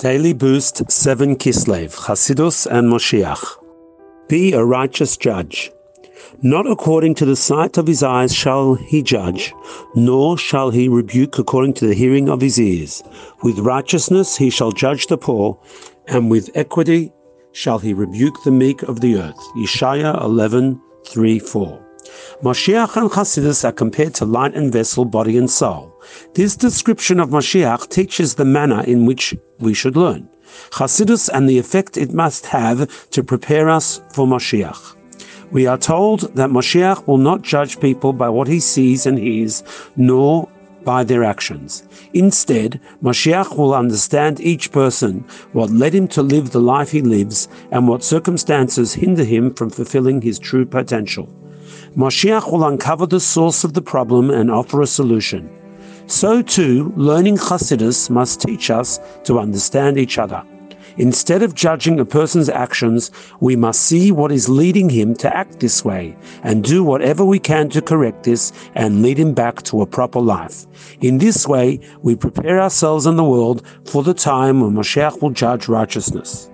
Daily Boost 7 Kislev, Chasidus and Moshiach. Be a righteous judge. Not according to the sight of his eyes shall he judge, nor shall he rebuke according to the hearing of his ears. With righteousness he shall judge the poor, and with equity shall he rebuke the meek of the earth. Yeshaya 11 3 4. Mashiach and Chassidus are compared to light and vessel, body and soul. This description of Mashiach teaches the manner in which we should learn. Chassidus and the effect it must have to prepare us for Mashiach. We are told that Mashiach will not judge people by what he sees and hears, nor by their actions. Instead, Mashiach will understand each person, what led him to live the life he lives, and what circumstances hinder him from fulfilling his true potential. Mashiach will uncover the source of the problem and offer a solution. So too, learning Chassidus must teach us to understand each other. Instead of judging a person's actions, we must see what is leading him to act this way and do whatever we can to correct this and lead him back to a proper life. In this way, we prepare ourselves and the world for the time when Moshiach will judge righteousness.